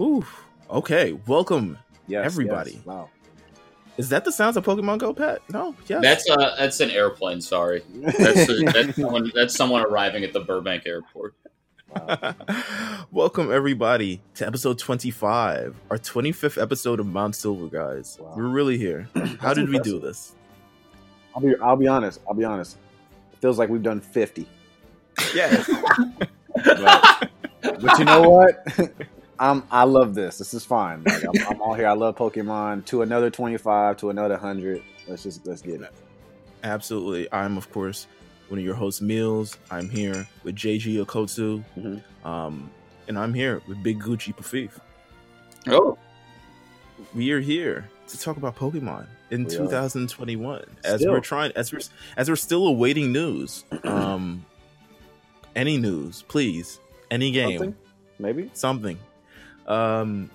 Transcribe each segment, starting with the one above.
Ooh. Okay. Welcome, Yes, Everybody. yes. Wow. Is that the sounds of Pokemon Go, Pat? No. Yes. That's uh, that's an airplane. Sorry, that's that's someone, that's someone arriving at the Burbank airport. wow. Welcome everybody to episode 25, our 25th episode of Mount Silver, guys. Wow. We're really here. How did we do this? I'll be I'll be honest. I'll be honest. It feels like we've done fifty. Yes. But, but you know what? I'm I love this. This is fine. Like, I'm, I'm all here. I love Pokemon. To another twenty five. To another hundred. Let's just let's get it. Absolutely. I'm of course one of your hosts, Meelz. I'm here with JG Okotsu. Mhm. Um, and I'm here with Big Gucci Pafif. Oh, We are here to talk about Pokemon in We are. 2021 as Still. we're trying as we're as we're still awaiting news. Um, any news, please. Any game. Something? Maybe. something. Um,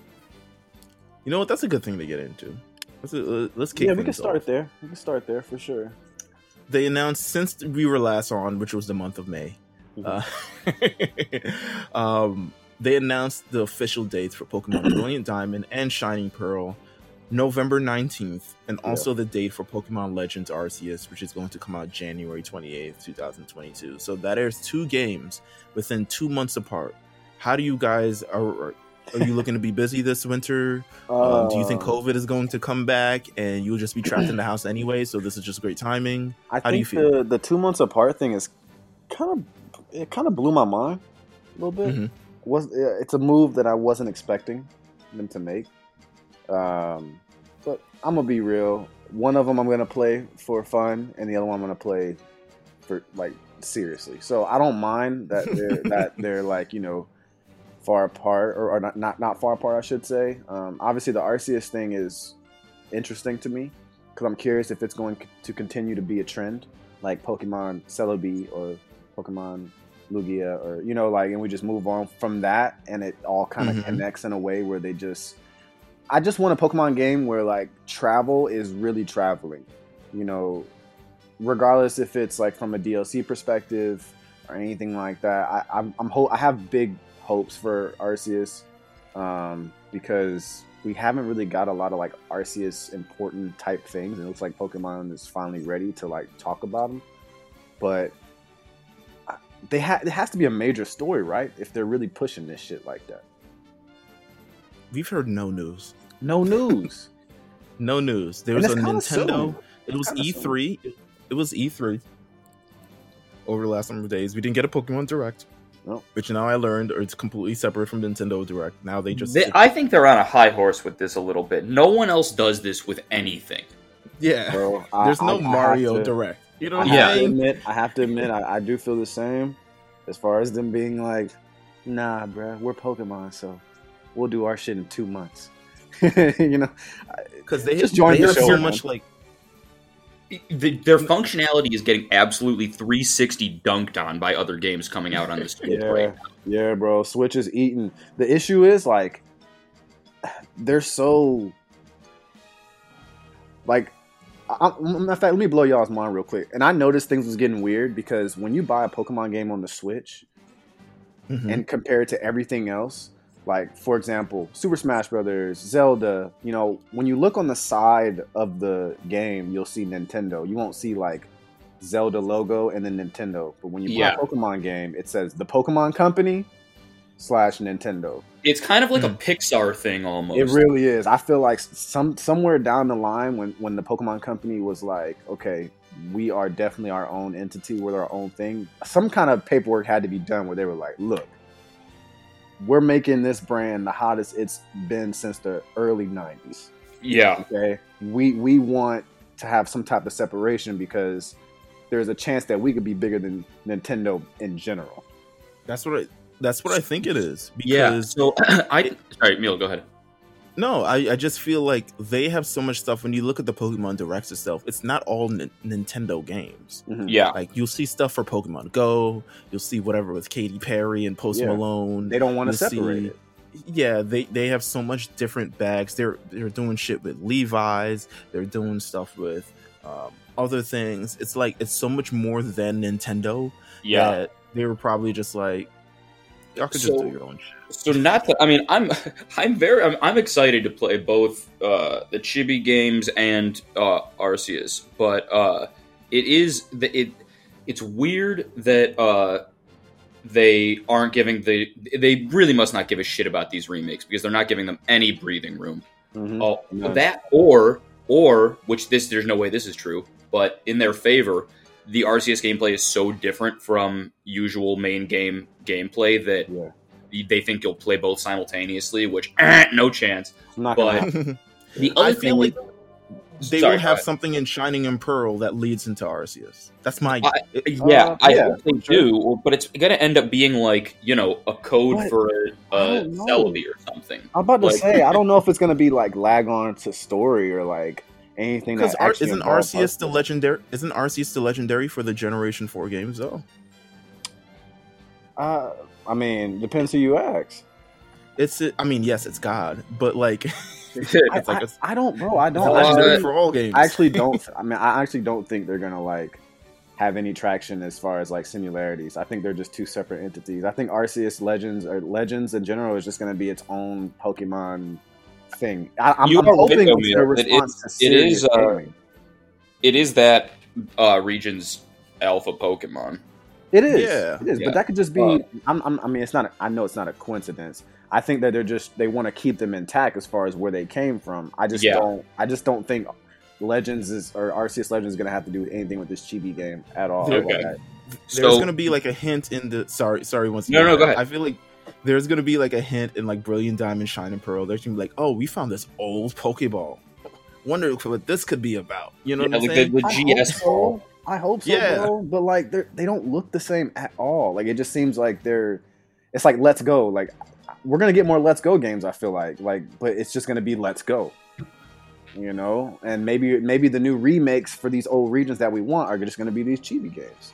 you know what? That's a good thing to get into. Let's, uh, let's kick yeah, we can start off. there. We can start there for sure. They announced since we were last on, which was the month of May. Uh, um, they announced the official dates for Pokemon Brilliant Diamond and Shining Pearl, November nineteenth, and Yeah. also the date for Pokemon Legends Arceus, which is going to come out January twenty eighth, two thousand twenty two. So that is two games within two months apart. How do you guys are? Are you looking to be busy this winter? Um, do you think Uh, COVID is going to come back and you'll just be trapped in the house anyway? So this is just great timing. I How do you feel? the the two months apart thing is kind of it kind of blew my mind a little bit. Mhm. Was it's a move that I wasn't expecting them to make. Um, but I'm gonna be real. One of them I'm gonna play for fun, and the other one I'm gonna play for like seriously. So I don't mind that they're that they're like you know far apart or, or not, not not far apart I should say. Um, obviously the Arceus thing is interesting to me because I'm curious if it's going to continue to be a trend like Pokemon Celebi or Pokemon Lugia or you know like and we just move on from that and it all kind of Mhm. connects in a way where they just I just want a Pokemon game where like travel is really traveling. You know, regardless if it's like from a DLC perspective or anything like that. I, I'm, I'm ho- I have big hopes for Arceus um, because we haven't really got a lot of like Arceus important type things, it looks like Pokemon is finally ready to like talk about them. But they ha- it has to be a major story, right? If they're really pushing this shit like that. We've heard no news. No news. No news. There was a Nintendo. soon. It was E3. It was E3 over the last number of days. We didn't get a Pokemon Direct, No. which now I learned it's completely separate from Nintendo Direct. Now they just They- I think they're on a high horse with this a little bit. No one else does this with anything. yeah. Bro, I- There's no I have Mario to- Direct. You know I what Yeah. have I'm to admit, I have to admit, I, I do feel the same as far as them being like, nah, bruh, we're Pokemon, so we'll do our shit in two months. you know, Because they Just just join they the show, so man. much like The, their functionality is getting absolutely 360 dunked on by other games coming out on this Switch yeah, right yeah, bro. Switch is eating. The issue is like, they're so like. I, I- matter of fact, let me blow y'all's mind real quick. And I noticed things was getting weird because when you buy a Pokemon game on the Switch, mhm. and compare it to everything else like for example super smash brothers zelda you know when you look on the side of the game you'll see nintendo you won't see like zelda logo and then nintendo but when you play Yeah. a pokemon game it says the pokemon company slash nintendo It's kind of like a Hmm. Pixar thing almost. it really is i feel like some somewhere down the line when when the pokemon company was like okay we are definitely our own entity we're our own thing some kind of paperwork had to be done where they were like look we're making this brand the hottest it's been since the early 90s yeah. okay we we want to have some type of separation because there's a chance that we could be bigger than nintendo in general that's what I that's what I think it is. Yeah. So I didn't. All right, Neil, go ahead. No, I, I just feel like they have so much stuff. When you look at the Pokemon Directs itself, it's not all N- Nintendo games. Mhm. Yeah. Like you'll see stuff for Pokemon Go, you'll see whatever with Katy Perry and Post Yeah. Malone. they don't want to separate see- it Yeah, they they have so much different bags. They're they're doing shit with Levi's. They're doing stuff with um, other things. It's like it's so much more than Nintendo. Yeah. that they were probably just like, Y'all could So- just do your own shit. So not that I mean I'm I'm very I'm, I'm excited to play both uh, the Chibi games and uh, Arceus, but uh, it is the, it it's weird that uh, they aren't giving the they really must not give a shit about these remakes because they're not giving them any breathing room. Mhm. Oh, None. that or or which this there's no way this is true, but in their favor, the Arceus gameplay is so different from usual main game gameplay that Yeah. they think you'll play both simultaneously, which eh, no chance. It's not gonna But- happen. The other feel thing like is- they Sorry, will have something in Shining and Pearl that leads into Arceus. That's my. I- it- yeah, Uh, I yeah, hope they sure. do, but it's going to end up being like you know a code But for a, don't. Celebi or something. I'm about to Like- say I don't know if it's gonna be like lag on to story or like anything Because Ar- isn't Arceus the legendary? Isn't Arceus still legendary for the Generation Four games though? Uh, I mean, depends who you ask. It's. I mean, yes, it's God, but like, I, it's like I, I don't, bro. I don't. legendary actually- for all games. I actually don't. I mean, I actually don't think they're gonna like have any traction as far as like similarities. I think they're just two separate entities. I think Arceus Legends or Legends in general is just gonna be its own Pokemon thing. I, I'm, You I'm are right, hoping though, it's Mia, their that response it's- to it serious is, uh, it is that uh, region's alpha Pokemon. It is. Yeah. It is. Yeah. But that could just be. Uh, I'm, I'm, I mean, it's not. A, I know it's not a coincidence. I think that they're just they want to keep them intact as far as where they came from. I just Yeah. don't. I just don't think Legends is or Arceus Legends is going to have to do anything with this chibi game at all. Okay. Like, there's So gonna be like a hint in the. Sorry, sorry. Once No, no, go ahead. I feel like there's gonna be like a hint in like Brilliant Diamond, Shine and Pearl. There's gonna be like, oh, we found this old Pokeball. Wonder what this could be about. You know yeah, what I'm like saying? the, the I hope GS ball. so. I hope so, Yeah. bro. But like, they they don't look the same at all. Like, it just seems like they're. It's like Let's Go. Like, we're gonna get more Let's Go games. I feel like, like, but it's just gonna be Let's Go. You know, and maybe maybe the new remakes for these old regions that we want are just gonna be these chibi games,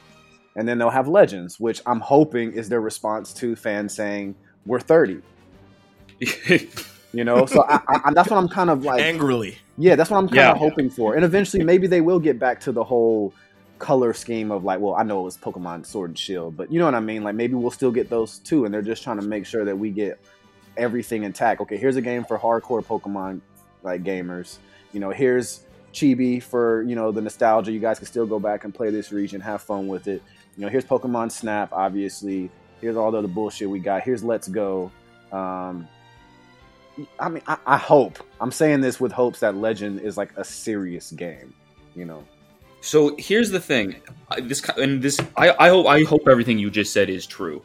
and then they'll have Legends, which I'm hoping is their response to fans saying we're 30. You know, so I, I, that's what I'm kind of like. Angrily. Yeah, that's what I'm kind Yeah. of hoping for. And eventually, maybe they will get back to the whole color scheme of like, well, I know it was Pokemon Sword and Shield, but you know what I mean? Like, maybe we'll still get those too. And they're just trying to make sure that we get everything intact. Okay, here's a game for hardcore Pokemon like gamers. You know, here's Chibi for you know the nostalgia. You guys can still go back and play this region, have fun with it. You know, here's Pokemon Snap, obviously. Here's all the other bullshit we got. Here's Let's Go. Um, I mean, I, I hope. I'm saying this with hopes that Legend is like a serious game. You know, So here's the thing. This and this I, I hope I hope everything you just said is true.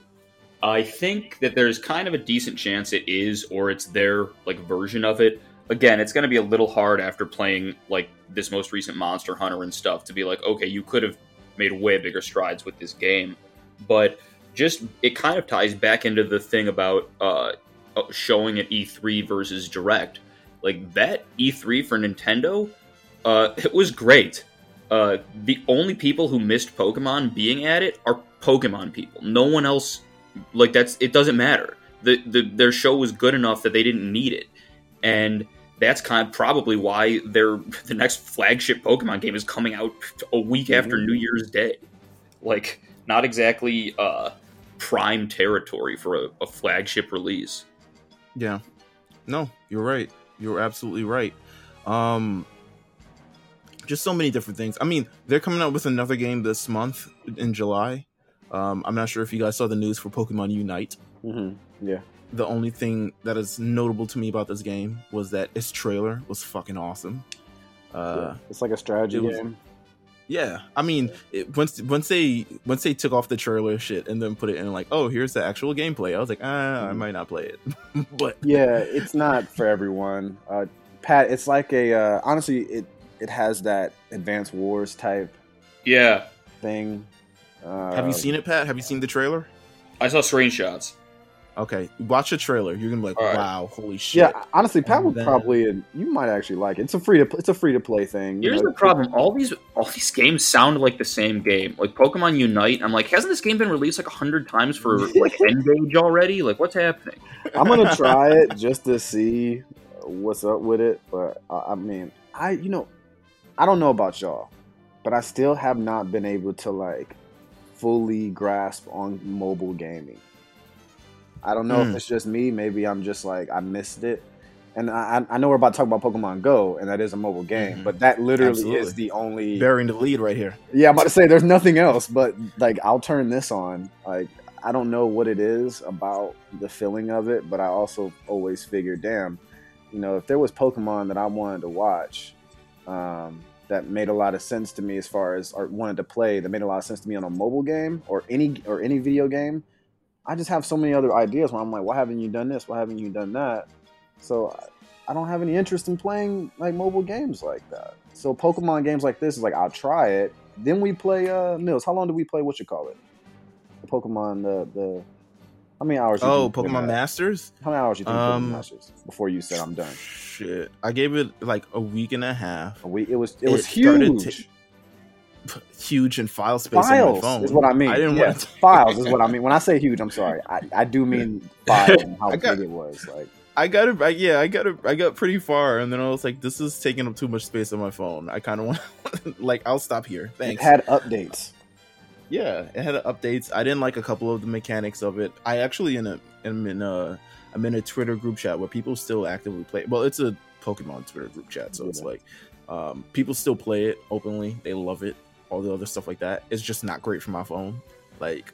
I think that there's kind of a decent chance it is, or it's their like version of it. Again, it's going to be a little hard after playing like this most recent Monster Hunter and stuff to be like, okay, you could have made way bigger strides with this game, but just it kind of ties back into the thing about uh, uh, showing at E3 versus Direct. Like that E3 for Nintendo, uh, it was great uh, the only people who missed Pokemon being at it are Pokemon people. No one else, like that's it doesn't matter. The, the their show was good enough that they didn't need it, and that's kind of probably why their the next flagship Pokemon game is coming out a week after Mhm. New Year's Day. Like not exactly uh, prime territory for a, a flagship release. Yeah. No, you're right. You're absolutely right. Um just so many different things. I mean, they're coming out with another game this month in July. Um, I'm not sure if you guys saw the news for Pokemon Unite. mm-hmm. yeah, The only thing that is notable to me about this game was that its trailer was fucking awesome. Uh, yeah. It's like a strategy it was- game. yeah, I mean, it, once once they once they took off the trailer shit and then put it in like, oh, here's the actual gameplay. I was like, ah, I might not play it, but Yeah, it's not for everyone. Uh, Pat, it's like a uh, honestly, it it has that Advanced Wars type Yeah, thing. Uh, have you seen it, Pat? Have you seen the trailer? I saw screenshots. Okay, watch the trailer. You're gonna be like, All right. wow, holy shit. Yeah, honestly, Pat would then- probably you might actually like it. It's a free to it's a free to play thing. you Here's know, the problem: all these all these games sound like the same game. Like Pokemon Unite, I'm like, hasn't this game been released like a hundred times for like Engage already? Like, what's happening? I'm gonna try it just to see what's up with it. But I, I mean, I you know, I don't know about y'all, but I still have not been able to like fully grasp on mobile gaming. I don't know Hmm. if it's just me. Maybe I'm just like I missed it. And I, I know we're about to talk about Pokemon Go, and that is a mobile game, Mhm. but that literally Absolutely. is the only. Bearing the lead right here. Yeah, I'm about to say there's nothing else, but like I'll turn this on. Like I don't know what it is about the feeling of it, but I also always figure, damn, you know, if there was Pokemon that I wanted to watch, um, that made a lot of sense to me as far as or wanted to play, that made a lot of sense to me on a mobile game or any or any video game. I just have so many other ideas where I'm like, why haven't you done this? Why haven't you done that? So I- don't have any interest in playing like mobile games like that. So Pokemon games like this is like I'll try it. Then we play uh Meelz. How long do we play what you call it? The Pokemon the the how many hours? Oh, Pokemon? Masters. How many hours you think Pokemon Um, Masters before you said I'm done? Shit, I gave it like a week and a half. A week. It was it was It started huge. to- Huge in file space on my files phone. is what I mean. I didn't Yeah, want to files is what I mean. When I say huge, I'm sorry. I, I do mean files and how got- big it was. Like I got it. I, yeah, I got it. I got pretty far, and then I was like, "This is taking up too much space on my phone. I kind of want, like, I'll stop here. it Thanks." had updates. yeah, it had updates. I didn't like a couple of the mechanics of it. I actually in a am in a I'm in a Twitter group chat where people still actively play. Well, it's a Pokemon Twitter group chat, so it's like um, people still play it openly. They love it. All the other stuff like that. It's just not great for my phone. Like,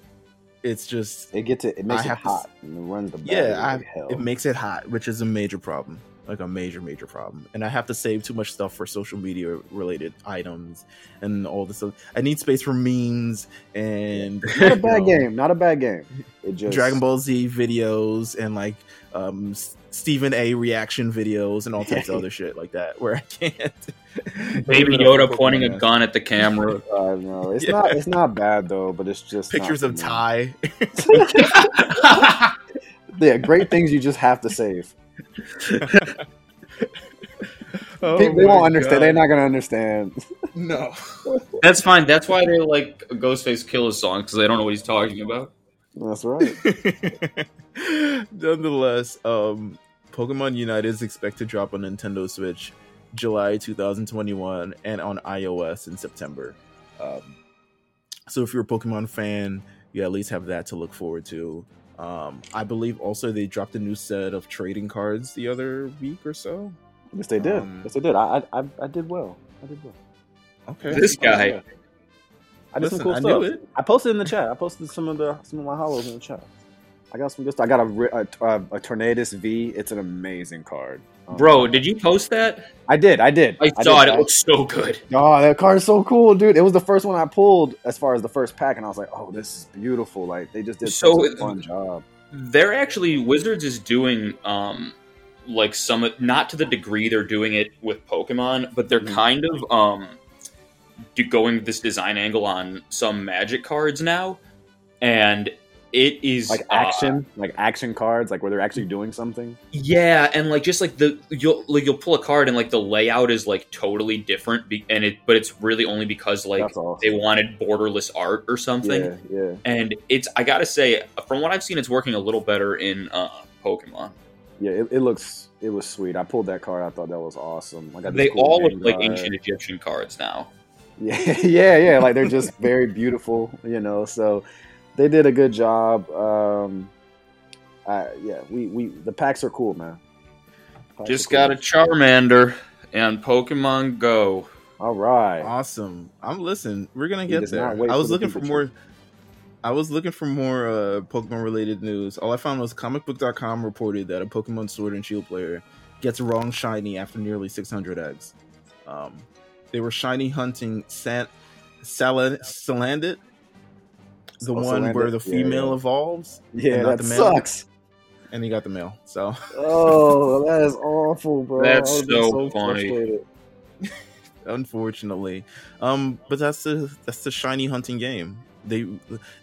it's just It gets it. It makes I it have to hot and it runs the yeah, I, like it makes it hot, which is a major problem, like a major, major problem. And I have to save too much stuff for social media related items and all this. Other. I need space for memes and not a you bad know, game. Not a bad game. It just Dragon Ball Z videos and like um, Stephen A. reaction videos and all types of other shit like that, where I can't. Baby Yoda pointing a gun at the camera. I know it's Yeah. not. It's not bad though, but it's just Pictures for of. Ty. Yeah, great things you just have to save. Oh People my won't understand. God. They're not gonna understand. No. That's fine. That's why they like a Ghostface Killah song because they don't know what he's talking about. That's right. Nonetheless, um, Pokemon Unite is expected to drop on Nintendo Switch July 2021 and on iOS in September. Um, so if you're a Pokemon fan, you at least have that to look forward to. Um, I believe also they dropped a new set of trading cards the other week or so. yes, they did. Um, yes, they did. I, I, I, I did well. I did well. Okay. This guy. I did Listen, some cool I stuff. knew it. I posted in the chat. I posted some of the some of my hollows in the chat. I got some good stuff. I got a a, a, a Tornadus V. It's an amazing card, Um, Bro, did you post that? I did. I did. I did. saw it. It looks so good. Oh, that card is so cool, dude! It was the first one I pulled as far as the first pack, and I was like, "Oh, this is beautiful!" Like they just did So such a fun job. They're actually Wizards is doing um like some not to the degree they're doing it with Pokemon, but they're Mhm. kind of um going this design angle on some Magic cards now, and it is Like uh, action, like action cards, like where they're actually doing something. Yeah, and like just like the you'll like you'll pull a card and like the layout is like totally different, be, and it but it's really only because like awesome. they wanted borderless art or something. Yeah, yeah, And it's I gotta say, from what I've seen, it's working a little better in uh, Pokemon. yeah. It, it looks, it was sweet. I pulled that card. I thought that was awesome. I They cool all look like ancient Egyptian cards now. Yeah, yeah, yeah. Like they're just very beautiful, you know. So they did a good job. Um, I, yeah, we we the packs are cool, man. Packs Just are got a. Charmander and Pokemon Go. All right. Awesome. I'm listening. We're gonna get there. I was for the looking for more. I was looking for more uh, Pokemon related news. All I found was comicbook.com reported that a Pokemon Sword and Shield player gets wrong shiny after nearly 600 eggs. Um, they were shiny hunting San- Sal- Salandit, the Oh, one Salandit? where the female yeah. evolves, Yeah, not that the male. sucks. and he got the male. So Oh, that is awful, bro. That's I so funny. unfortunately, um, but that's the that's the shiny hunting game. They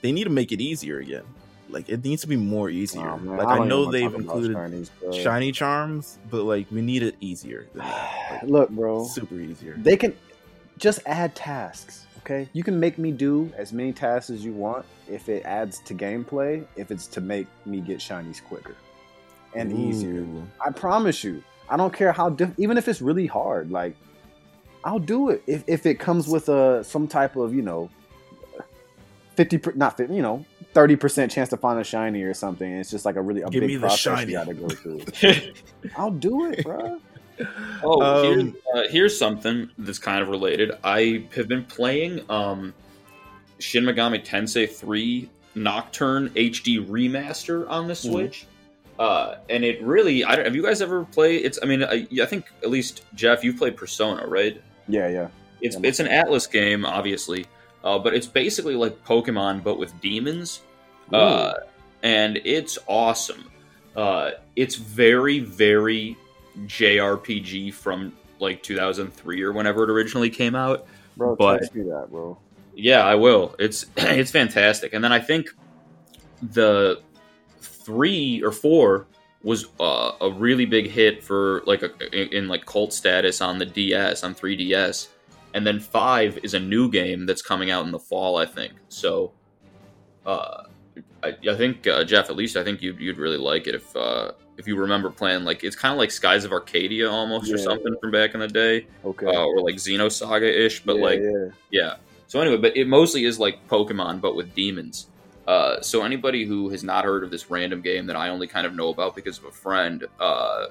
they need to make it easier again. Like it needs to be more easier. Oh, man, like I I, know they've included shinies, shiny charms, but like we need it easier. Than that. Like, Look, bro. super easier. They can just add tasks. Okay, you can make me do as many tasks as you want if it adds to gameplay. If it's to make me get shinies quicker and easier. I promise you. I don't care how diff- even if it's really hard. Like I'll do it if, if it comes with a some type of you know fifty per- not 50, you know thirty percent chance to find a shiny or something. It's just like a really a Give me big the process shiny. you got to go through. I'll do it, bro. Oh, Um, here's, uh, here's something that's kind of related. I have been playing um, Shin Megami Tensei 3 Nocturne HD Remaster on the Switch. Uh, and it really, I don't, have you guys ever played? It's, I mean, I, I think at least Jeff, you've played Persona, right? Yeah, yeah. It's Yeah. it's an Atlus game, obviously, uh, but it's basically like Pokemon but with demons, uh, and it's awesome. Uh, it's very very JRPG from like 2003 or whenever it originally came out. bro, but- text me that, bro. Yeah, I will. It's it's fantastic. And then I think the three or four was uh, a really big hit for like a, in, in like cult status on the DS on 3DS. And then five is a new game that's coming out in the fall, I think. So, uh, I, I think uh, Jeff, at least I think you'd you'd really like it if uh, if you remember playing like it's kind of like Skies of Arcadia almost or Yeah. something from back in the day, Okay. uh, or like Xenosaga ish, but Yeah, like yeah. So anyway, but it mostly is like Pokemon, but with demons. Uh, so anybody who has not heard of this random game that I only kind of know about because of a friend, uh,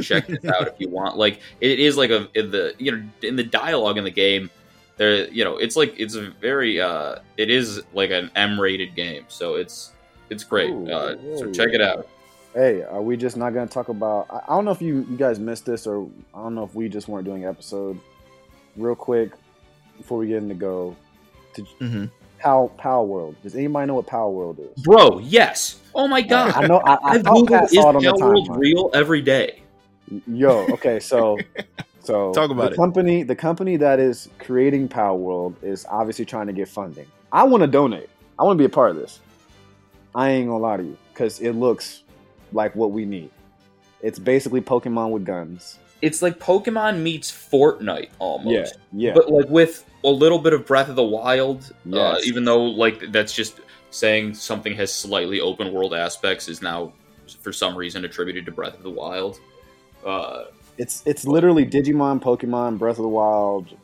check this out if you want. Like it is like a in the you know in the dialogue in the game, there you know it's like it's a very uh, it is like an M rated game, so it's it's great. Ooh, uh, so check it out. Hey, are we just not going to talk about? I, I don't know if you, you guys missed this, or I don't know if we just weren't doing an episode. Real quick, before we get into go, hmm Pow Pal World. Does anybody know what Pal World is? Bro, yes. Oh my god. I know. I, I I've thought googled Pat is it on the Pal World real every day. Yo, okay, so so Talk about the it. company the company that is creating Pal World is obviously trying to get funding. I want to donate. I want to be a part of this. I ain't gonna lie to you because it looks like what we need. It's basically Pokemon with guns. It's like Pokemon meets Fortnite almost. Yeah, yeah. but like with a little bit of Breath of the Wild, uh, even though like that's just saying something has slightly open world aspects is now for some reason attributed to Breath of the Wild. Uh, It's it's literally Digimon, Pokemon, Breath of the Wild,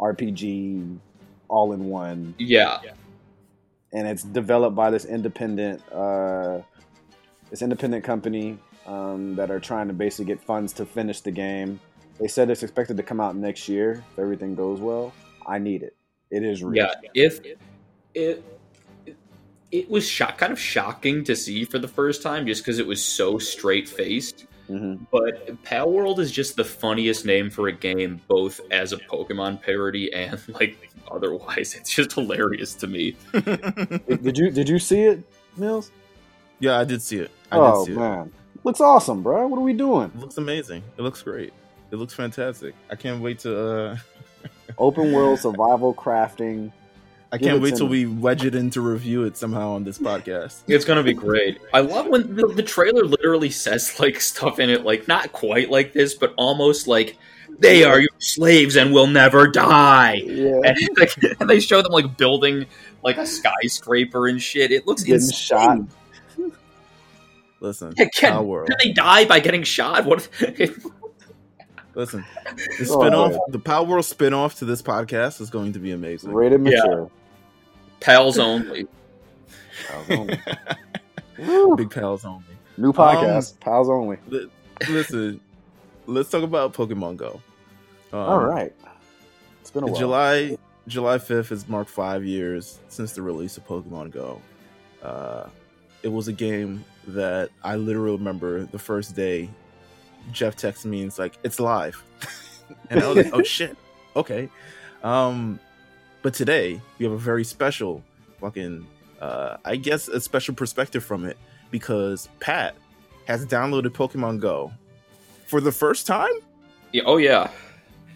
RPG, all in one, yeah, and it's developed by this independent uh, this independent company um, that are trying to basically get funds to finish the game. They said it's expected to come out next year if everything goes well. I need it. It is real. yeah. If it it was shock, kind of shocking to see for the first time, just because it was so straight faced. hmm But Pal World is just the funniest name for a game, both as a Pokemon parody and like otherwise. It's just hilarious to me. Did you did you see it, Meelz? Yeah, I did see it. I oh did see it. man, looks awesome, bro. What are we doing? It looks amazing. It looks great. It looks fantastic. I can't wait to. Uh, Open world survival crafting. I can't wait to till we wedge it in to review it somehow on this podcast. It's gonna be great. I love when the, the trailer literally says like stuff in it, like not quite like this, but almost like they are your slaves and will never die. Yeah, And, like, and they show them like building like a skyscraper and shit. It looks getting insane. shot. Listen, Yeah, can, Pal World. can they die by getting shot? What? If, Listen, the Oh, spinoff, yeah. the Pal World spinoff to this podcast is going to be amazing. Rated Yeah. mature. pals only. Big pals only. New podcast, pals only. Li- Listen, let's talk about Pokemon Go. Um, All right, it's been a while. July July fifth has marked five years since the release of Pokemon Go. Uh, it was a game that I literally remember the first day. Jeff texted me and it's like it's live, and I was like, oh shit, okay. Um, but today we have a very special fucking, uh, I guess a special perspective from it because Pat has downloaded Pokemon Go for the first time Yeah, oh yeah.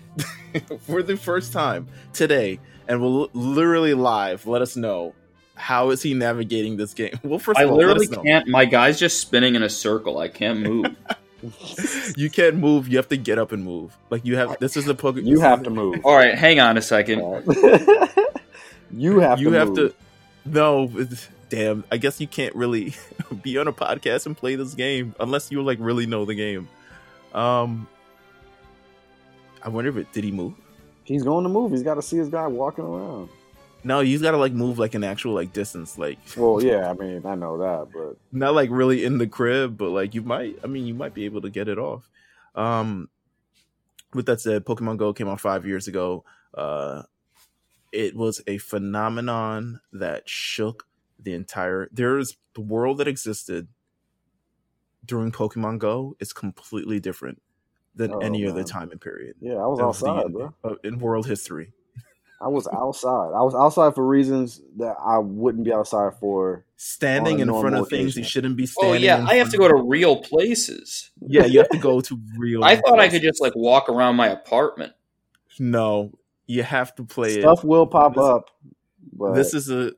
for the first time today and will literally live let us know how is he navigating this game well first I of all let literally can't. My guy's just spinning in a circle. I can't move. you can't move you have to get up and move like you have this is a pokemon you have to move. All right, hang on a second. you have you to. have move. to no damn i guess you can't really be on a podcast and play this game unless you like really know the game um i wonder if it did he move He's going to move. He's got to see his guy walking around. No, you got to like move like an actual like distance, like Well, yeah, I mean, I know that, but not like really in the crib, but like you might. I mean, you might be able to get it off. Um, with that said, Pokemon Go came out five years ago. Uh, it was a phenomenon that shook the entire. There's the world that existed during Pokemon Go is completely different than Oh, any other time and period yeah, I was of the- outside, bro. uh, in world history. I was outside. I was outside for reasons that I wouldn't be outside for. Standing in front normal of things you shouldn't be standing. In. Oh standing. yeah, in I have to go to real places. Yeah, you have to go to real. I thought I could just like walk around my apartment. No, you have to play Stuff it. will pop This- up, but This is a.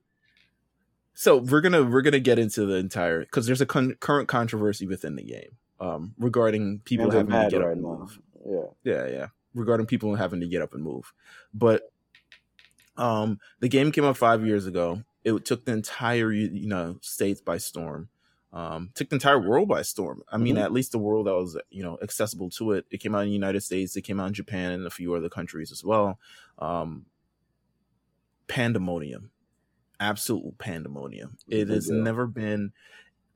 So we're gonna we're gonna get into the entire because there's a con- current controversy within the game um, regarding people people are having to mad get up right and move. Yeah, Yeah, yeah. Regarding people having to get up and move, but um, the game came out five years ago. It took the entire you know states by storm. Um, took the entire world by storm. I mean, Mhm. at least the world that was you know accessible to it. It came out in the United States. It came out in Japan and a few other countries as well. Um, pandemonium, absolute pandemonium. It has deal. never been.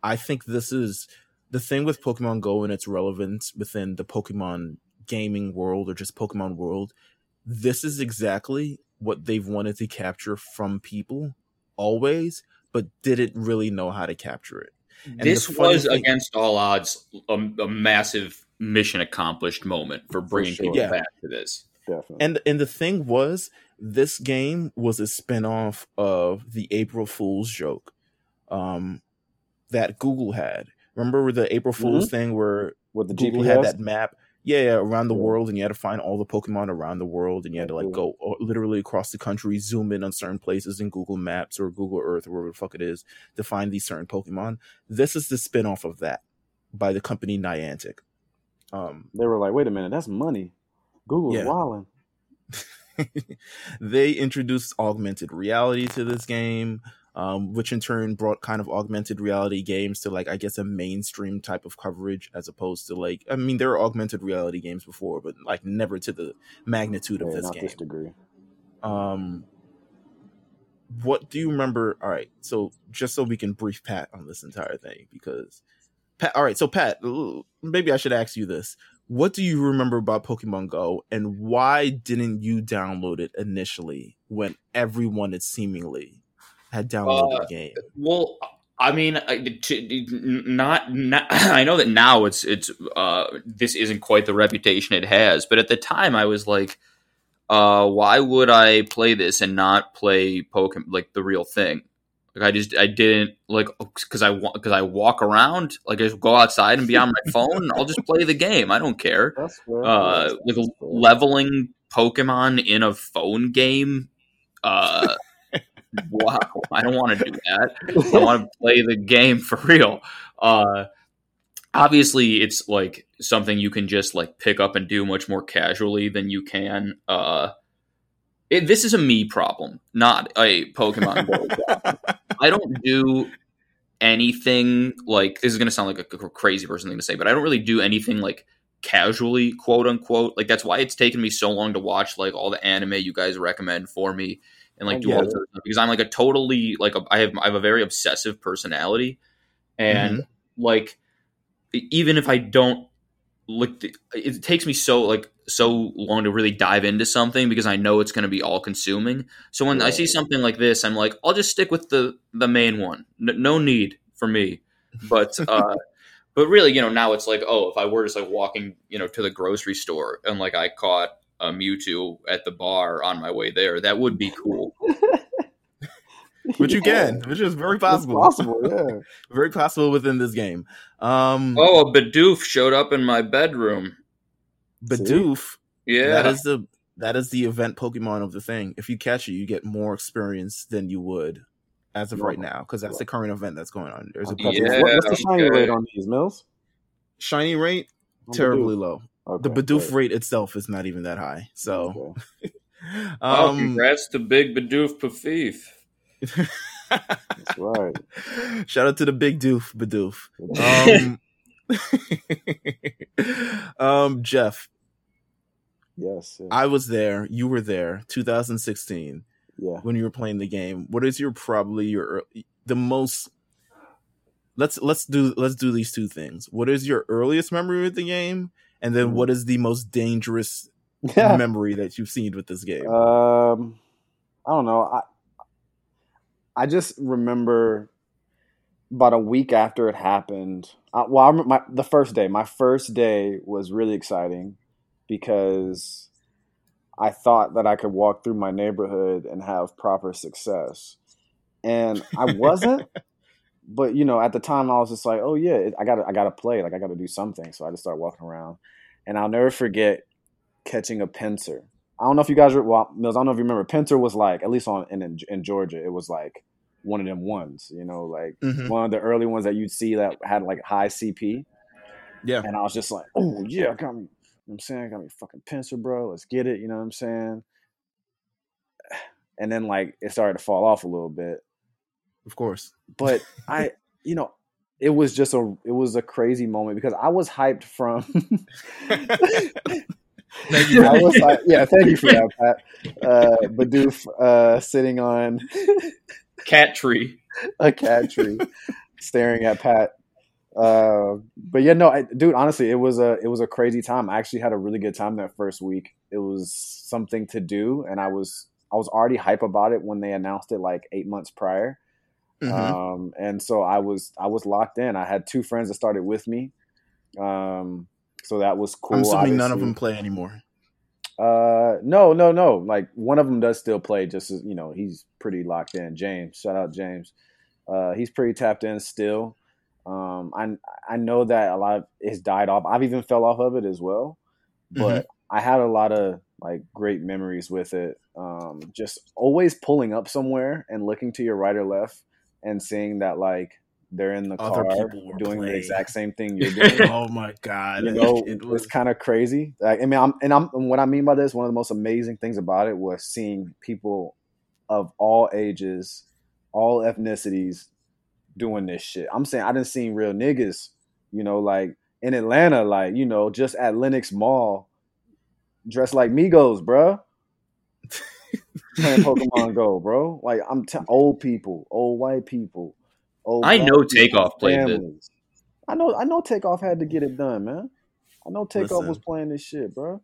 I think this is the thing with Pokemon Go and its relevance within the Pokemon gaming world or just Pokemon world. This is exactly what they've wanted to capture from people always, but didn't really know how to capture it. And this was thing- against all odds a, a massive mission accomplished moment for bringing sure. people Yeah. back to this. definitely. And and the thing was, this game was a spin-off of the April Fool's joke um, that Google had. Remember the April Fool's thing where With the Google GPS, had that map, yeah, yeah, around the world, and you had to find all the Pokemon around the world, and you had to like go literally across the country, zoom in on certain places in Google Maps or Google Earth or wherever the fuck it is to find these certain Pokemon. This is the spin-off of that by the company Niantic. Um, they were like, "Wait a minute, that's money." Google's Yeah. wilding. they introduced augmented reality to this game, um, which in turn brought kind of augmented reality games to like I guess a mainstream type of coverage as opposed to like I mean there are augmented reality games before, but like never to the magnitude of Yeah, this not game. this degree. Um, what do you remember? All right, so just so we can brief Pat on this entire thing because Pat. All right, so Pat, maybe I should ask you this: What do you remember about Pokemon Go, and why didn't you download it initially when everyone had seemingly had downloaded Uh, the game? Well, I mean, I- to, not, not. I know that now it's it's uh, this isn't quite the reputation it has, but at the time I was like, uh, why would I play this and not play Pokemon like the real thing? Like I just I didn't like because I because I walk around like I just go outside and be on my phone. I'll just play the game. I don't care. That's. Uh, That's- like that's leveling Pokemon in a phone game. Uh, wow, I don't want to do that. I want to play the game for real. Uh, obviously, it's like something you can just like pick up and do much more casually than you can. Uh, it, this is a me problem, not a Pokemon. I don't do anything like this is going to sound like a crazy person thing to say, but I don't really do anything like casually, quote unquote. Like that's why it's taken me so long to watch like all the anime you guys recommend for me and like do all this stuff because I'm like a totally like a, I have I have a very obsessive personality, and like e- even if I don't look, it takes me so like so long to really dive into something because I know it's going to be all consuming. So when I see something like this, I'm like, I'll just stick with the the main one. N- no need for me, but. uh But really, you know, now it's like, oh, if I were just like walking, you know, to the grocery store and like I caught a Mewtwo at the bar on my way there, that would be cool. Which you Yeah, can, which is very It's possible, possible, yeah. very possible within this game. Um, Oh, a Bidoof showed up in my bedroom. Bidoof, Yeah, that is the that is the event Pokemon of the thing. If you catch it, you get more experience than you would as of right Right. now because that's the current event that's going on. There's a Yeah, what- what's the shiny okay. rate on these Meelz? shiny rate terribly low. Okay, The Bidoof great. rate itself is not even that high. So, Okay. oh, um, congrats to Big Bidoof Pafif. that's right. shout out to the big doof Bidoof. Um, um, Jeff, Yes. yes. I was there. You were there. 2016. Yeah. when you were playing the game. What is your probably your the most Let's let's do let's do these two things. What is your earliest memory with the game and then what is the most dangerous memory that you've seen with this game? Um, I don't know. I I just remember about a week after it happened. I, well, I my the first day. My first day was really exciting because I thought that I could walk through my neighborhood and have proper success, and I wasn't. but you know, at the time, I was just like, "Oh yeah, I gotta I got to play. Like I got to do something." So I just started walking around, and I'll never forget catching a Pinsir. I don't know if you guys, were, well, Meelz. I don't know if you remember. Pinsir was like, at least on in in Georgia, it was like one of them ones. You know, like Mhm. one of the early ones that you'd see that had like high CP. Yeah. And I was just like, oh yeah, I got me. You know what I'm saying, I got me fucking Pinsir, bro. Let's get it. You know what I'm saying? And then like it started to fall off a little bit, Of course. but I, you know, it was just a it was a crazy moment because I was hyped from. Thank you. I was like, yeah, thank you for that, Pat. Uh, Bidoof uh, sitting on Cat tree. a cat tree, staring at Pat. Uh, but yeah, no, I, dude. Honestly, it was a it was a crazy time. I actually had a really good time that first week. It was something to do, and I was I was already hype about it when they announced it like eight months prior. Mhm. Um, and so I was I was locked in. I had two friends that started with me. Um, so that was cool. I'm assuming none of them play anymore. Uh, no, no, no. Like one of them does still play. Just as you know, he's pretty locked in. James, shout out James. Uh, he's pretty tapped in still. Um, I I know that a lot of it's died off. I've even fell off of it as well, but I had a lot of like great memories with it. Um, just always pulling up somewhere and looking to your right or left and seeing that like they're in the Other car doing the exact same thing you're doing oh my god! you know, it it was was kind of crazy. Like, I mean, I'm, and I'm, and what I mean by this, one of the most amazing things about it was seeing people of all ages, all ethnicities doing this shit. I'm saying I didn't see real niggas, you know, like in Atlanta, like, you know, just at Lenox Mall, dressed like Migos, bruh. Playing Pokemon Go, bro. Like I'm t- old people, old white people, old. I know Takeoff played families. I know, I know. Takeoff had to get it done, man. I know Takeoff was playing this shit, bro.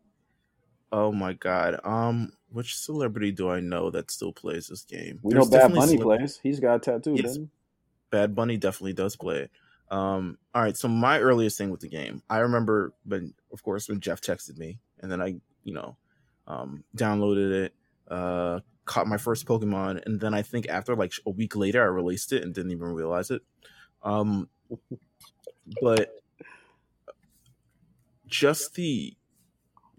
oh my god. Um, which celebrity do I know that still plays this game? We There's know Bad Bunny plays. He's got a tattoo, Yes. Bad Bunny definitely does play it. Um, all right. So my earliest thing with the game, I remember when, of course, when Jeff texted me, and then I, you know, um, downloaded it, uh, caught my first Pokemon, and then I think after like a week later, I released it and didn't even realize it. Um, but just the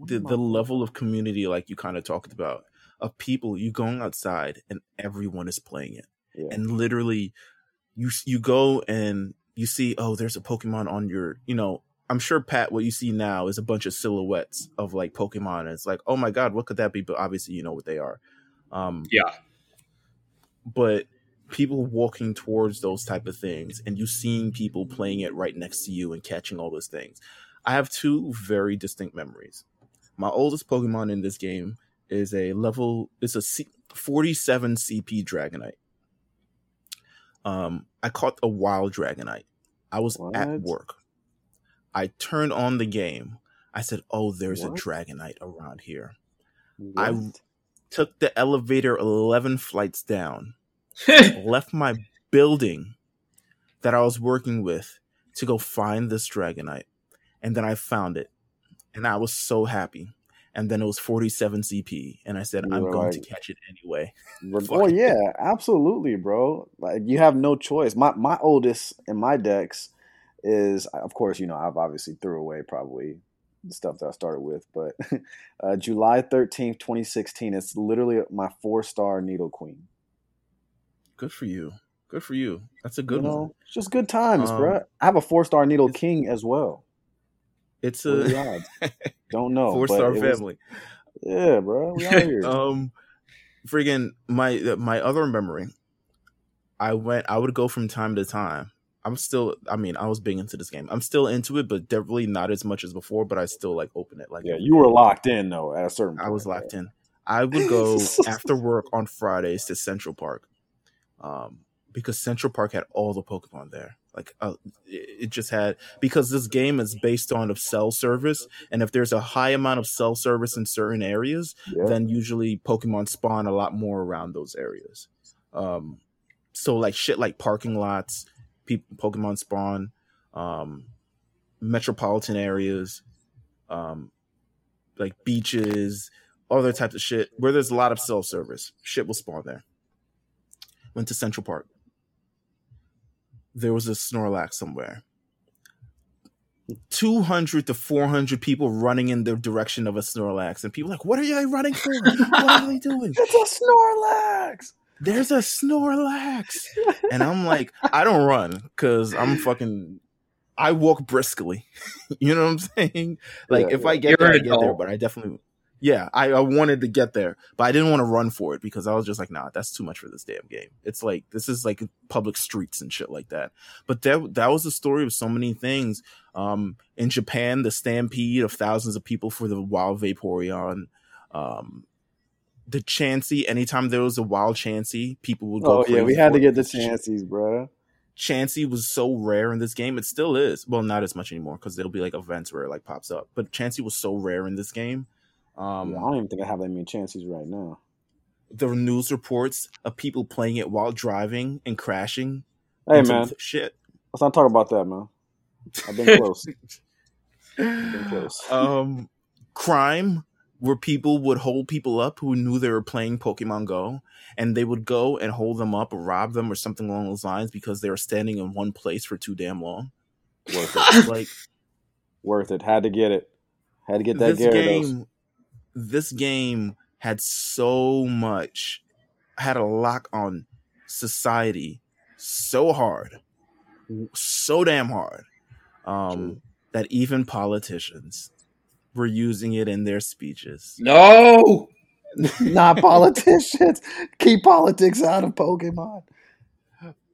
the, the level of community, like you kind of talked about, of people you going outside and everyone is playing it Yeah. and literally you you go and you see oh there's a pokemon on your you know i'm sure pat what you see now is a bunch of silhouettes of like pokemon. And it's like oh my god what could that be? But obviously you know what they are. Um Yeah. but people walking towards those type of things and you seeing people playing it right next to you and catching all those things. I have two very distinct memories. My oldest pokemon in this game is a level it's a C, 47 cp dragonite. Um i caught a wild dragonite. I was at work i turned on the game i said oh there's What? a dragonite around here What? I- took the elevator 11 flights down left my building that I was working with to go find this Dragonite. And then I found it. And I was so happy. And then it was 47 CP. And I said, You I'm going to catch it anyway. Oh yeah, absolutely, bro. Like you have no choice. My my oldest in my dex is, of course, you know, I've obviously threw away probably the stuff that I started with, but uh, July thirteenth, twenty sixteen. It's literally my four star Nidoqueen. Good for you. Good for you. That's a good you know, one. it's just good times, Um, bro. I have a four star Nidoking as well. It's What are the a? Don't know. four star it was- family. yeah, bro. We out here. um friggin' my my other memory i went i would go from time to time i'm still i mean i was big into this game i'm still into it but definitely not as much as before but i still like open it like yeah, you were locked in though at a certain. i was point, locked in I would go after work on Fridays to Central Park, um, because Central Park had all the Pokemon there. Like, uh, it just had because this game is based on a cell service, and if there's a high amount of cell service in certain areas, Yeah. then usually Pokemon spawn a lot more around those areas. Um, so like shit like parking lots, Pokemon spawn, um, metropolitan areas, um, like beaches, other types of shit where there's a lot of self service. Shit will spawn there. Went to Central Park. There was a Snorlax somewhere. 200 to 400 people running in the direction of a Snorlax. And people like, what are you running for? What are they doing? It's a Snorlax. There's a Snorlax. And I'm like, I don't run because I'm fucking, I walk briskly. you know what I'm saying? Like, Yeah, if I get You're there, I get there, but I definitely, yeah, I, I wanted to get there, but I didn't want to run for it because I was just like, nah, that's too much for this damn game. It's like, this is like public streets and shit like that. But that, that was the story of so many things. Um, in Japan, the stampede of thousands of people for the wild Vaporeon. Um, the Chansey, anytime there was a wild Chansey, people would go. Oh yeah, we had to get the Chanseys, bro. Chansey was so rare in this game. It still is. Well, not as much anymore because there'll be like events where it like pops up. But Chansey was so rare in this game. Um, yeah, I don't even think I have that many Chanseys right now. the news reports of people playing it while driving and crashing. Hey man, shit. let's not talk about that, man. I've been close. I've been close. um, crime where people would hold people up who knew they were playing Pokemon Go, and they would go and hold them up or rob them or something along those lines because they were standing in one place for too damn long. Worth it. like Worth it. Had to get it. Had to get that this Gyarados. game, this game had so much, had a lock on society so hard, so damn hard, um, that even politicians were using it in their speeches. No. Not politicians. Keep politics out of Pokemon.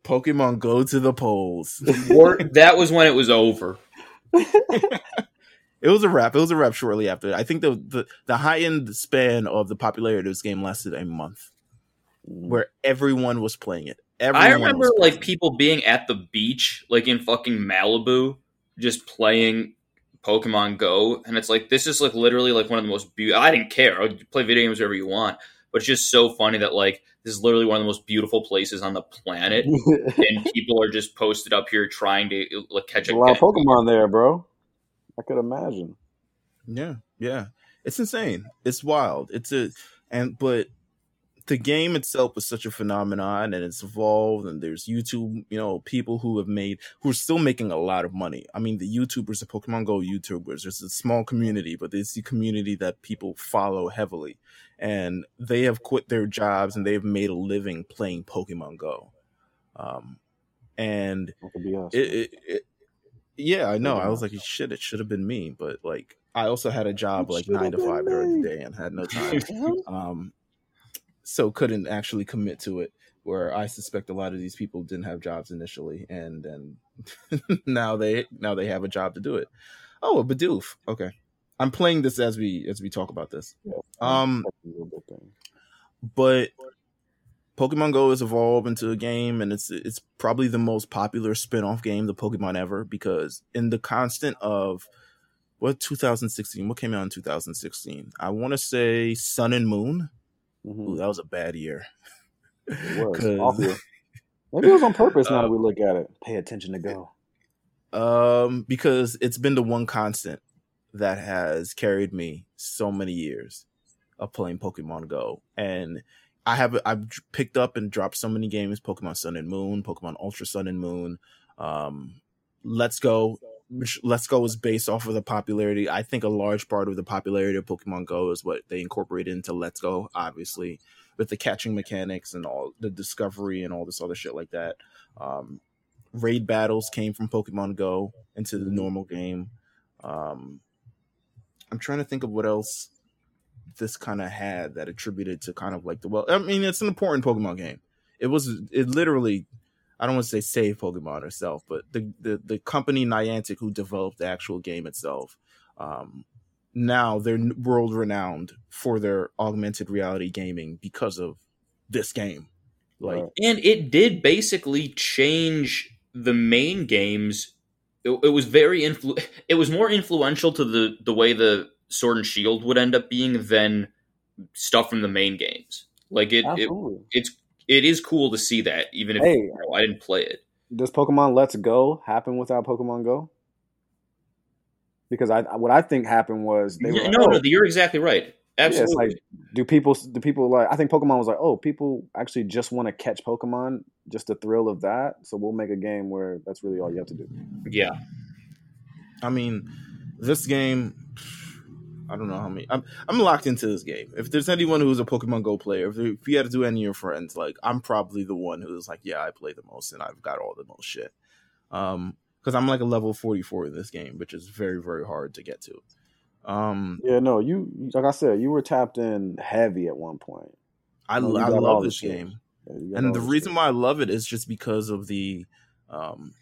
Pokemon go to the polls. Or that was when it was over. It was a wrap. It was a wrap shortly after. I think the the, the high end span of the popularity of this game lasted a month, where everyone was playing it. Everyone I remember like people being at the beach, like in fucking Malibu, just playing Pokemon Go, and it's like this is like literally like one of the most beautiful. I didn't care. I would play video games wherever you want, but it's just so funny that like this is literally one of the most beautiful places on the planet, and people are just posted up here trying to like catch There's a a lot of. Pokemon there, bro. I could imagine. Yeah, yeah. It's insane. It's wild. It's a and but the game itself is such a phenomenon and it's evolved and there's YouTube, you know, people who have made who are still making a lot of money. I mean, the YouTubers, the Pokemon Go YouTubers, there's a small community, but it's the community that people follow heavily. And they have quit their jobs and they've made a living playing Pokemon Go. Um and That could be us. it, it, it yeah i know i was like shit it should have been me but like i also had a job like nine to five during the day and had no time um so couldn't actually commit to it where i suspect a lot of these people didn't have jobs initially and then now they now they have a job to do it oh a bidoof okay i'm playing this as we as we talk about this um That's a real good thing. but Pokemon Go has evolved into a game, and it's it's probably the most popular spin-off game the Pokemon ever because in the constant of what 2016, what came out in 2016? I want to say Sun and Moon. Mhm. Ooh, that was a bad year. It was awful. Maybe it was on purpose. Now Uh, that we look at it, pay attention to go. Um, because it's been the one constant that has carried me so many years of playing Pokemon Go, and I have I've picked up and dropped so many games: Pokemon Sun and Moon, Pokemon Ultra Sun and Moon, um, Let's Go. Let's Go is based off of the popularity. I think a large part of the popularity of Pokemon Go is what they incorporated into Let's Go, obviously, with the catching mechanics and all the discovery and all this other shit like that. Um, raid battles came from Pokemon Go into the normal game. Um, I'm trying to think of what else this kind of had that attributed to kind of like the well. I mean, it's an important Pokemon game. It was it literally. I don't want to say save Pokemon itself, but the the, the company Niantic who developed the actual game itself um, now they're world renowned for their augmented reality gaming because of this game. Like, Right. and it did basically change the main games. It, it was very influ- It was more influential to the the way the Sword and Shield would end up being than stuff from the main games. Like it, it it's it is cool to see that, even if Hey. you know, I didn't play it. Does Pokemon Let's Go happen without Pokemon Go? Because I what I think happened was they were Yeah, like, no, oh, no, you're exactly right. yeah, Absolutely. like do people do people like I think Pokemon was like, oh, people actually just want to catch Pokemon, just the thrill of that. So we'll make a game where that's really all you have to do. yeah. I mean, this game. I don't know how many. I'm I'm locked into this game. If there's anyone who's a Pokemon Go player, if, if you had to do any of your friends, like I'm probably the one who's like, yeah, I play the most and I've got all the most shit. Um, because I'm like a level 44 in this game, which is very very hard to get to. Um, Yeah, no, you like I said, you were tapped in heavy at one point. I you I love this game. Yeah, you got all and the reason shit. why I love it is just because of the um,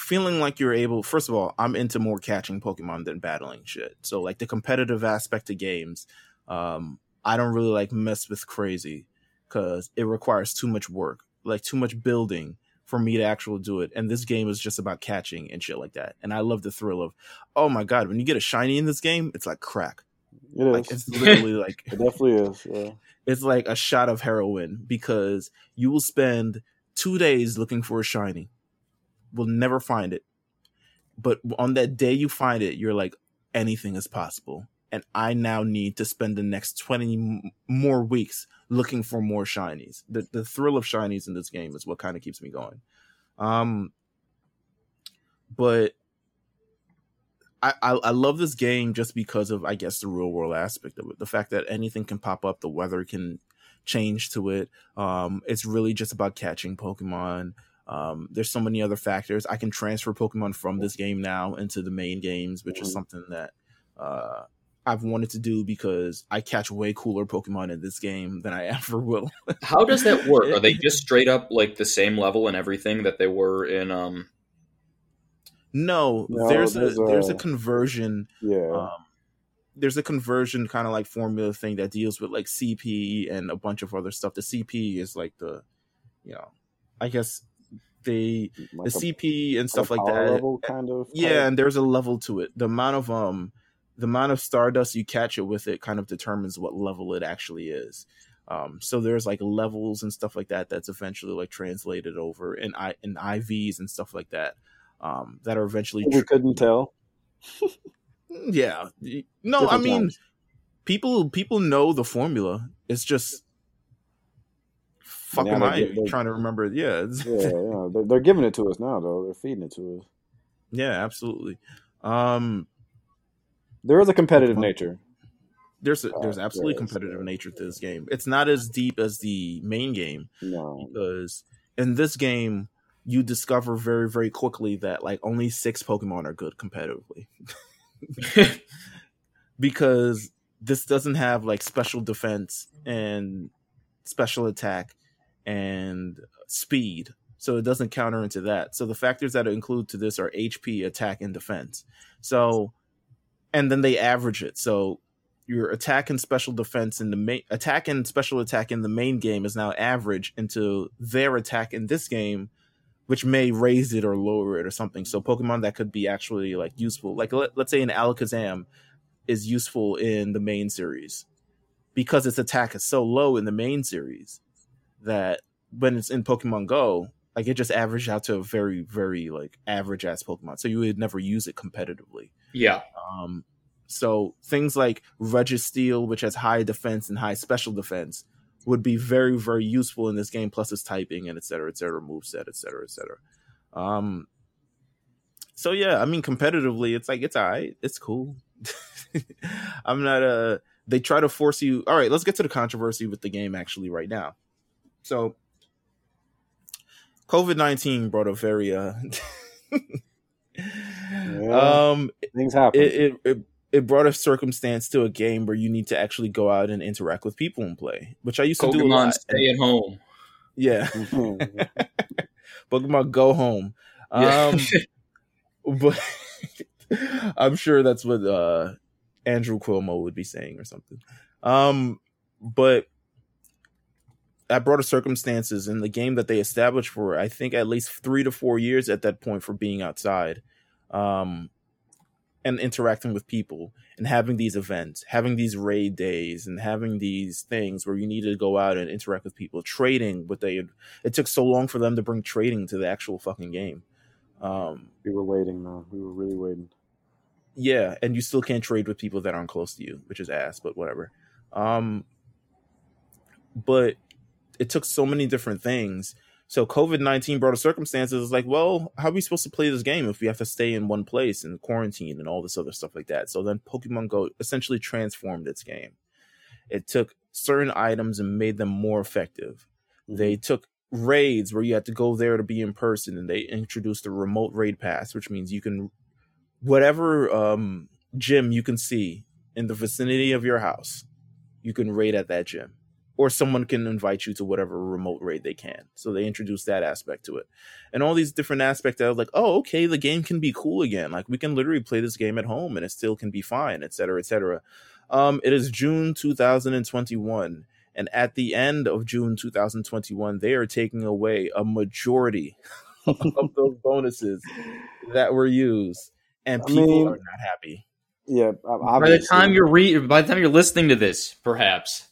feeling like you're able. First of all, I'm into more catching Pokemon than battling shit. So like the competitive aspect of games, um, I don't really like mess with crazy because it requires too much work, like too much building for me to actually do it. And this game is just about catching and shit like that. And I love the thrill of, oh my god, when you get a shiny in this game, it's like crack. it is. Like it's literally like it definitely is. Yeah. it's like a shot of heroin because you will spend two days looking for a shiny, will never find it, but on that day you find it, you're like anything is possible, and I now need to spend the next twenty m- more weeks looking for more shinies. The the thrill of shinies in this game is what kind of keeps me going. Um, but I, I I love this game just because of I guess the real world aspect of it. The fact that anything can pop up, the weather can change to it. Um, it's really just about catching Pokemon. Um, there's so many other factors. I can transfer Pokemon from this game now into the main games, which is something that uh, I've wanted to do because I catch way cooler Pokemon in this game than I ever will. How does that work? Are they just straight up like the same level and everything that they were in? Um, no, No, there's, there's a there's a a- conversion Yeah. um, there's a conversion kind of like formula thing that deals with like CP and a bunch of other stuff. The CP is like the, you know, I guess they like the a- CP and stuff a like that. Kind of. Yeah, and there's a level to it. The amount of um, the amount of stardust you catch it with it kind of determines what level it actually is. Um, so there's like levels and stuff like that that's eventually like translated over in I in IVs and stuff like that. Um, that are eventually we couldn't tell. yeah. No, I mean times. people people know the formula. It's just fuck Yeah, am they I get- they- trying to remember it? Yeah, Yeah, yeah. They're, they're giving it to us now, though. They're feeding it to us. yeah, absolutely. Um, There is a competitive Pokemon- nature. there's a, Uh, there's absolutely there is, competitive yeah. nature to this game. It's not as deep as the main game No. because in this game you discover very very quickly that like only six Pokemon are good competitively because this doesn't have like special defense and special attack and speed. So it doesn't counter into that. So the factors that include to this are hp attack and defense. So and then they average it. So your attack and special defense in the main attack and special attack in the main game is now average into their attack in this game which may raise it or lower it or something. So pokemon that could be actually like useful like let, let's say an alakazam is useful in the main series because its attack is so low in the main series that when it's in Pokemon Go, like it just averaged out to a very, very like average ass Pokemon. So you would never use it competitively. yeah, Um, so things like Registeel, which has high defense and high special defense, would be very, very useful in this game. Plus its typing and et cetera, et cetera, moveset, et cetera, et cetera. Um, so yeah, I mean, competitively, it's like it's alright, it's cool. I'm not uh They try to force you. All right, let's get to the controversy with the game actually right now. So, COVID nineteen brought a very uh, um, Things happen. it, it it it brought a circumstance to a game where you need to actually go out and interact with people and play, which I used to do a Pokemon lot. stay at home. Yeah. Pokemon Go Home. Yeah. Um, but I'm sure that's what uh Andrew Cuomo would be saying or something. Um, but at broader circumstances in the game that they established for, I think at least three to four years at that point for being outside, um, and interacting with people and having these events, having these raid days, and having these things where you need to go out and interact with people, trading. But they, it took so long for them to bring trading to the actual fucking game. Um, we were waiting, though. We were really waiting. Yeah, and you still can't trade with people that aren't close to you, which is ass, but whatever. Um, but it took so many different things. So COVID nineteen brought a circumstances it's like, well, how are we supposed to play this game if we have to stay in one place and quarantine and all this other stuff like that? So then Pokemon Go essentially transformed its game. It took certain items and made them more effective. They took raids where you had to go there to be in person, and they introduced a remote raid pass, which means you can whatever um, gym you can see in the vicinity of your house, you can raid at that gym or someone can invite you to whatever remote raid they can. So they introduced that aspect to it. And all these different aspects that I was like, oh, okay, the game can be cool again. Like we can literally play this game at home and it still can be fine, et cetera, et cetera. Um, it is June 2021. And at the end of June 2021, they are taking away a majority of those bonuses that were used. And people I mean, are not happy. Yeah, obviously. by the time you're re- by the time you're listening to this, perhaps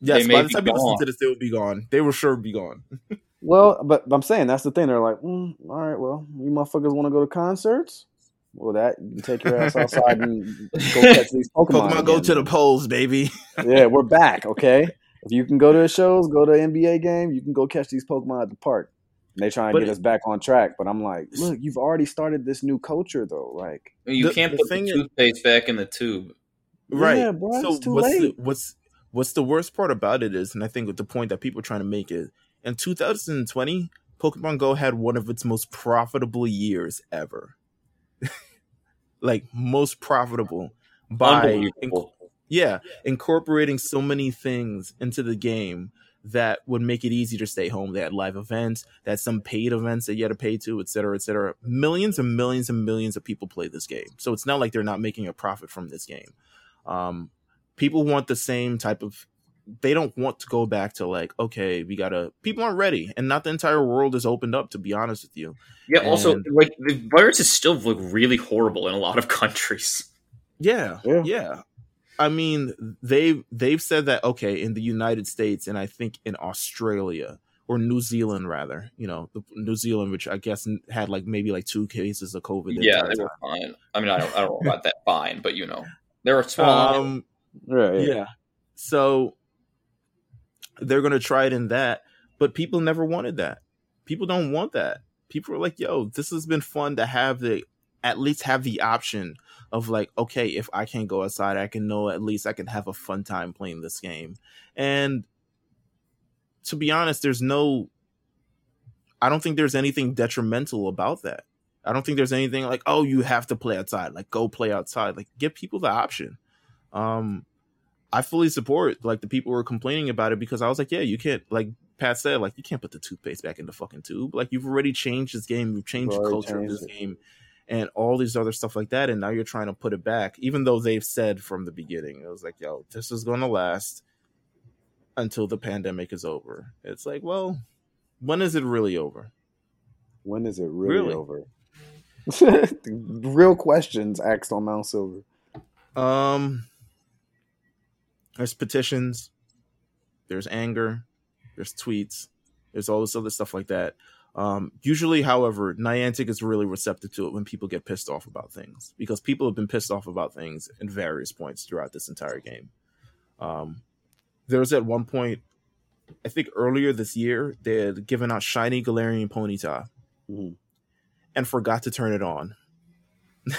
Yes, by the time you listen to this, they will be gone. They will sure be gone. well, but I'm saying that's the thing. They're like, mm, all right, well, you motherfuckers want to go to concerts? Well, that you take your ass outside and go catch these Pokemon. Pokemon go to the polls, baby. yeah, we're back. Okay, if you can go to the shows, go to an NBA game, you can go catch these Pokemon at the park. And they try and but get us back on track, but I'm like, look, you've already started this new culture, though. Like, you the, can't the put the toothpaste is, back in the tube, right? Yeah, bro, so what's late. the, what's What's the worst part about it is, and I think with the point that people are trying to make is, in 2020, Pokemon Go had one of its most profitable years ever. like most profitable by inc- yeah, incorporating so many things into the game that would make it easy to stay home. They had live events, they had some paid events that you had to pay to, et cetera, et cetera. Millions and millions and millions of people play this game. So it's not like they're not making a profit from this game. Um, people want the same type of they don't want to go back to like okay we gotta people aren't ready and not the entire world is opened up to be honest with you. Yeah and, also like the virus is still like really horrible in a lot of countries. Yeah, yeah. yeah. I mean they've they've said that okay in the united states and i think in australia or new zealand rather you know the, new zealand which i guess had like maybe like two cases of covid yeah they were fine. I mean i don't, I don't know about that fine but you know there are small um, Right. Yeah. So they're going to try it in that, but people never wanted that. People don't want that. People are like, "Yo, this has been fun to have the at least have the option of like, okay, if I can't go outside, I can know at least I can have a fun time playing this game." And to be honest, there's no I don't think there's anything detrimental about that. I don't think there's anything like, "Oh, you have to play outside." Like, go play outside. Like, give people the option um I fully support like the people who are complaining about it because I was like, yeah, you can't like Pat said, like you can't put the toothpaste back in the fucking tube. Like you've already changed this game, you've changed the culture changed of this it. game and all these other stuff like that, and now you're trying to put it back, even though they've said from the beginning, it was like, yo, this is gonna last until the pandemic is over. It's like, well, when is it really over? When is it really, really? over? Real questions asked on Mount Silver. Um there's petitions, there's anger, there's tweets, there's all this other stuff like that. Um, usually, however, Niantic is really receptive to it when people get pissed off about things because people have been pissed off about things in various points throughout this entire game. Um, there was at one point, I think earlier this year, they had given out shiny Galarian Ponyta mm-hmm. and forgot to turn it on.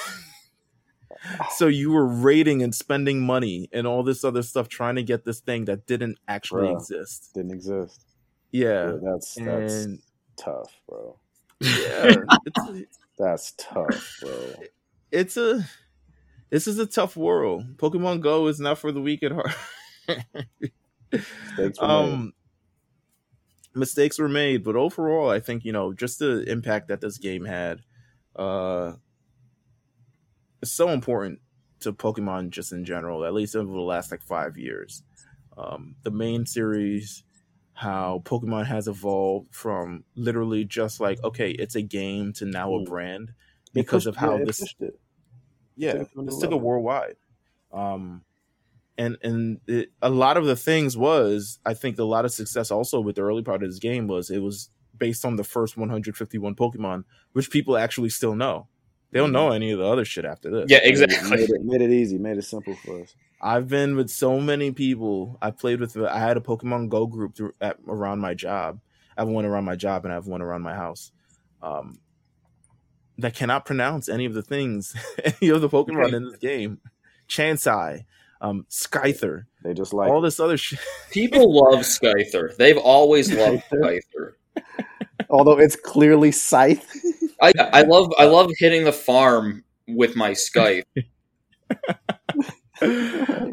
so you were raiding and spending money and all this other stuff trying to get this thing that didn't actually bro, exist. Didn't exist. Yeah, yeah that's that's and, tough, bro. Yeah, that's tough, bro. It's a this is a tough world. Pokemon Go is not for the weak at heart. mistakes were um, made. mistakes were made, but overall, I think you know just the impact that this game had. Uh, it's so important to Pokemon just in general, at least over the last like five years. Um, the main series, how Pokemon has evolved from literally just like okay, it's a game to now a brand because pushed- of how yeah, this it. yeah it this took it worldwide um and and it, a lot of the things was i think a lot of success also with the early part of this game was it was based on the first 151 pokemon which people actually still know they don't know any of the other shit after this Yeah, exactly. Made it, made it easy. Made it simple for us. i've been with so many people i played with i had a pokemon go group through, at, around my job i have one around my job and i have one around my house um that cannot pronounce any of the things any of the pokemon Right. in this game chansai um skyther They just like all this other shit People love Scyther. They've always loved Scyther. although it's clearly scythe. I I love I love hitting the farm with my Skype.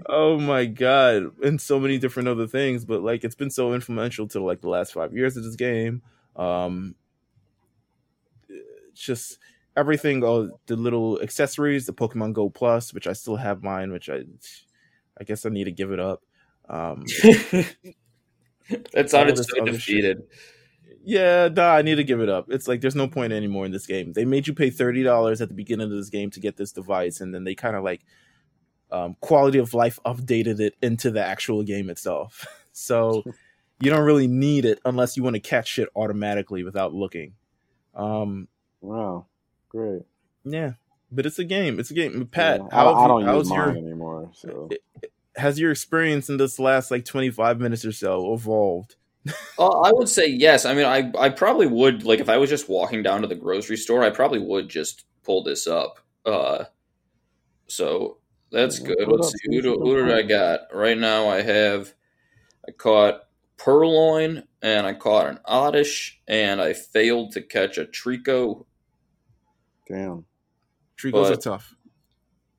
oh my god and so many different other things but like it's been so influential to like the last five years of this game um it's just everything all the little accessories the pokemon go plus which i still have mine which i i guess i need to give it up um that sounded this so other shit. Yeah nah, i need to give it up. It's like there's no point anymore in this game. They made you pay $30 at the beginning of this game to get this device and then they kind of like um, quality of life updated it into the actual game itself. So you don't really need it unless you want to catch shit automatically without looking. Um Wow, great. yeah but it's a game. It's a game. Pat Yeah, how I have don't you- use how's mine your anymore. So. has your experience in this last like 25 minutes or so evolved Uh, I would say yes. I mean, I I probably would like if I was just walking down to the grocery store, I probably would just pull this up. Uh, so that's good. pull Let's see see who do, what who did I find. got right now? I have I caught Purrloin and I caught an Oddish and I failed to catch a Trico. damn. tricos But- are tough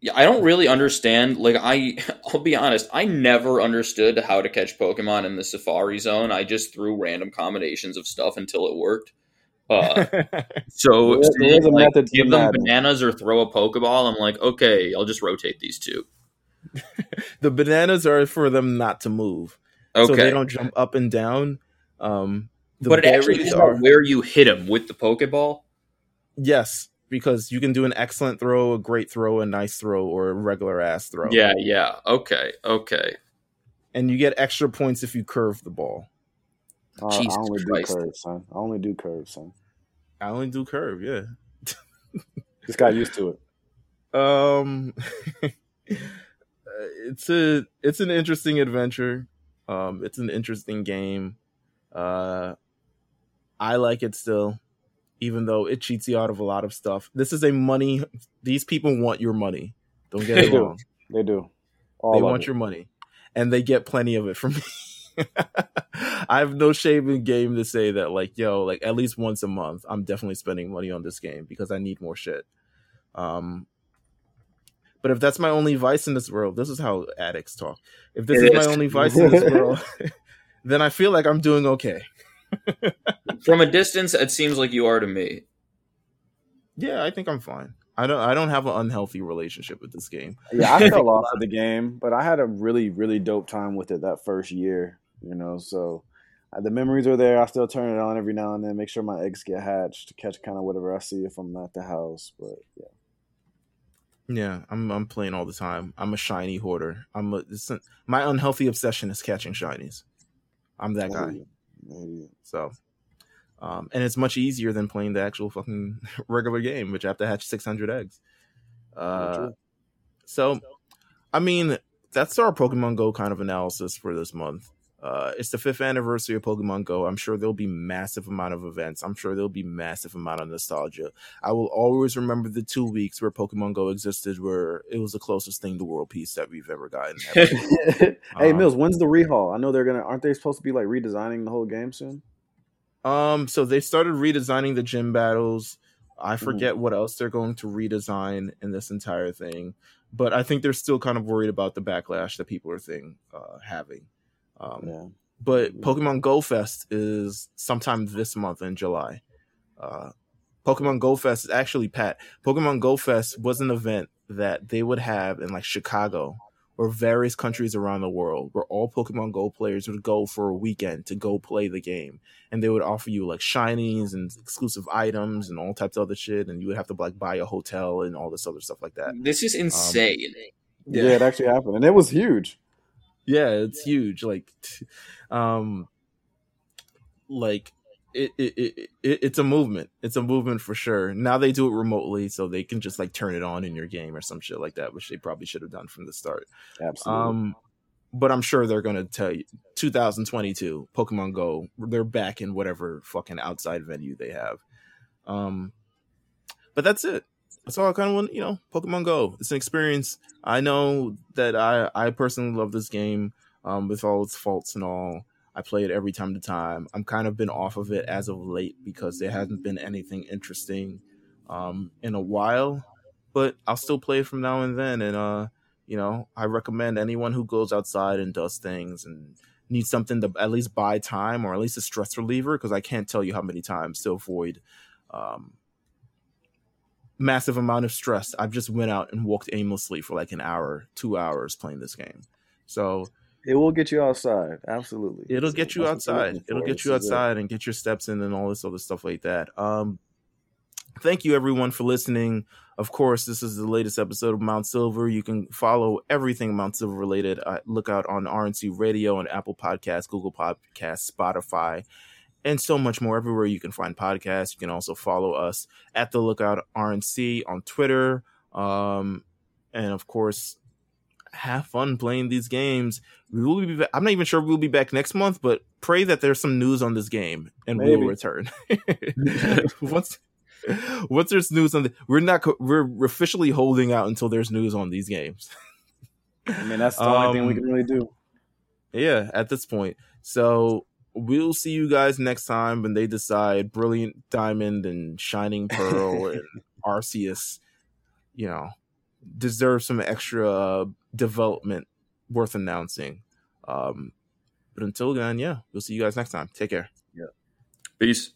Yeah, I don't really understand. Like I, I'll be honest, I never understood how to catch Pokemon in the Safari Zone. I just threw random combinations of stuff until it worked. Uh, so There- saying, there's a like, give them bananas or throw a Pokeball. I'm like, okay, I'll just rotate these two. the bananas are for them not to move so they don't jump up and down um the but it actually are where you hit them with the Pokeball. yes because you can do an excellent throw a great throw a nice throw or a regular ass throw Yeah, yeah. Okay, okay. and you get extra points if you curve the ball Uh, Jesus I only Christ. do curves, son. I only do curves, son. i only do curve yeah Just got used to it. um it's a it's an interesting adventure um it's an interesting game uh i like it still even though it cheats you out of a lot of stuff this is a money these people want your money don't get They it do. wrong They do. All they want it. your money and they get plenty of it from me i have no shame in game to say that like yo like at least once a month i'm definitely spending money on this game because i need more shit um but if that's my only vice in this world this is how addicts talk if this is, is. my only vice in this world then i feel like i'm doing okay From a distance, it seems like you are to me. yeah i think i'm fine i don't i don't have an unhealthy relationship with this game Yeah, I fell off of the game, but I had a really, really dope time with it that first year. You know, so uh, the memories are there. I still turn it on every now and then, make sure my eggs get hatched to catch kind of whatever I see if I'm at the house. But yeah, Yeah, I'm I'm playing all the time. I'm a shiny hoarder. I'm a it's, my unhealthy obsession is catching shinies. I'm that guy. So, um, and it's much easier than playing the actual fucking regular game, which I have to hatch 600 eggs. Uh, so, I mean, that's our Pokemon Go kind of analysis for this month. Uh, it's the fifth anniversary of Pokemon Go. I'm sure there'll be massive amount of events. I'm sure there'll be massive amount of nostalgia. I will always remember the two weeks where Pokemon Go existed, where it was the closest thing to world peace that we've ever gotten. ever. hey Um, Mills, when's the rehaul? I know they're gonna. Aren't they supposed to be like redesigning the whole game soon? Um, so they started redesigning the gym battles. I forget what else they're going to redesign in this entire thing, but I think they're still kind of worried about the backlash that people are thing uh, having. Um, Yeah. But. Pokemon Go Fest is sometime this month in July. Uh, Pokemon Go Fest is actually Pat. Pokemon Go Fest was an event that they would have in like Chicago or various countries around the world where all Pokemon Go players would go for a weekend to go play the game. And they would offer you like shinies and exclusive items and all types of other shit. And you would have to like buy a hotel and all this other stuff like that. This is insane. Um, yeah. yeah, it actually happened. And it was huge. Yeah, it's huge. Like, um, like it, it, it, it, it's a movement. It's a movement for sure. Now they do it remotely, so they can just like turn it on in your game or some shit like that, which they probably should have done from the start. Absolutely. Um, but I'm sure they're gonna tell you 2022 Pokemon Go. They're back in whatever fucking outside venue they have. Um, but that's it. That's all I kind of want. You know, Pokemon Go. It's an experience. I know that I I personally love this game. Um, with all its faults and all. I play it every time to time. I'm kind of been off of it as of late because there hasn't been anything interesting um, in a while, but I'll still play it from now and then. And uh, you know, I recommend anyone who goes outside and does things and needs something to at least buy time or at least a stress reliever because I can't tell you how many times to avoid um, massive amount of stress. I've just went out and walked aimlessly for like an hour, two hours playing this game. So it will get you outside. Absolutely. It'll so get you outside. It'll get you outside and get your steps in and all this other stuff like that. Um, thank you everyone for listening. Of course, this is the latest episode of Mount Silver. You can follow everything Mount Silver related. Uh, look out on RNC Radio and Apple Podcasts, Google Podcasts, Spotify, and so much more. Everywhere you can find podcasts. You can also follow us at the Lookout RNC on Twitter. Um, and of course, have fun playing these games. We will be. Back, I'm not even sure we'll be back next month, but pray that there's some news on this game and Maybe. we'll return. once once there's news on the, we're not we're officially holding out until there's news on these games. I mean, that's the only um, thing we um, can really do. Yeah, at this point. So we'll see you guys next time when they decide Brilliant Diamond and Shining Pearl and Arceus, you know, deserve some extra uh, development worth announcing. Um, but until then, yeah, we'll see you guys next time. Take care. Yeah. Peace.